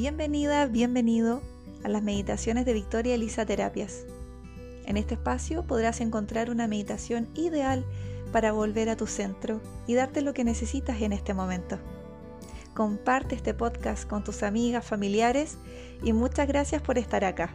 Bienvenida, bienvenido a las meditaciones de Victoria Elisa Terapias. En este espacio podrás encontrar una meditación ideal para volver a tu centro y darte lo que necesitas en este momento. Comparte este podcast con tus amigas, familiares y muchas gracias por estar acá.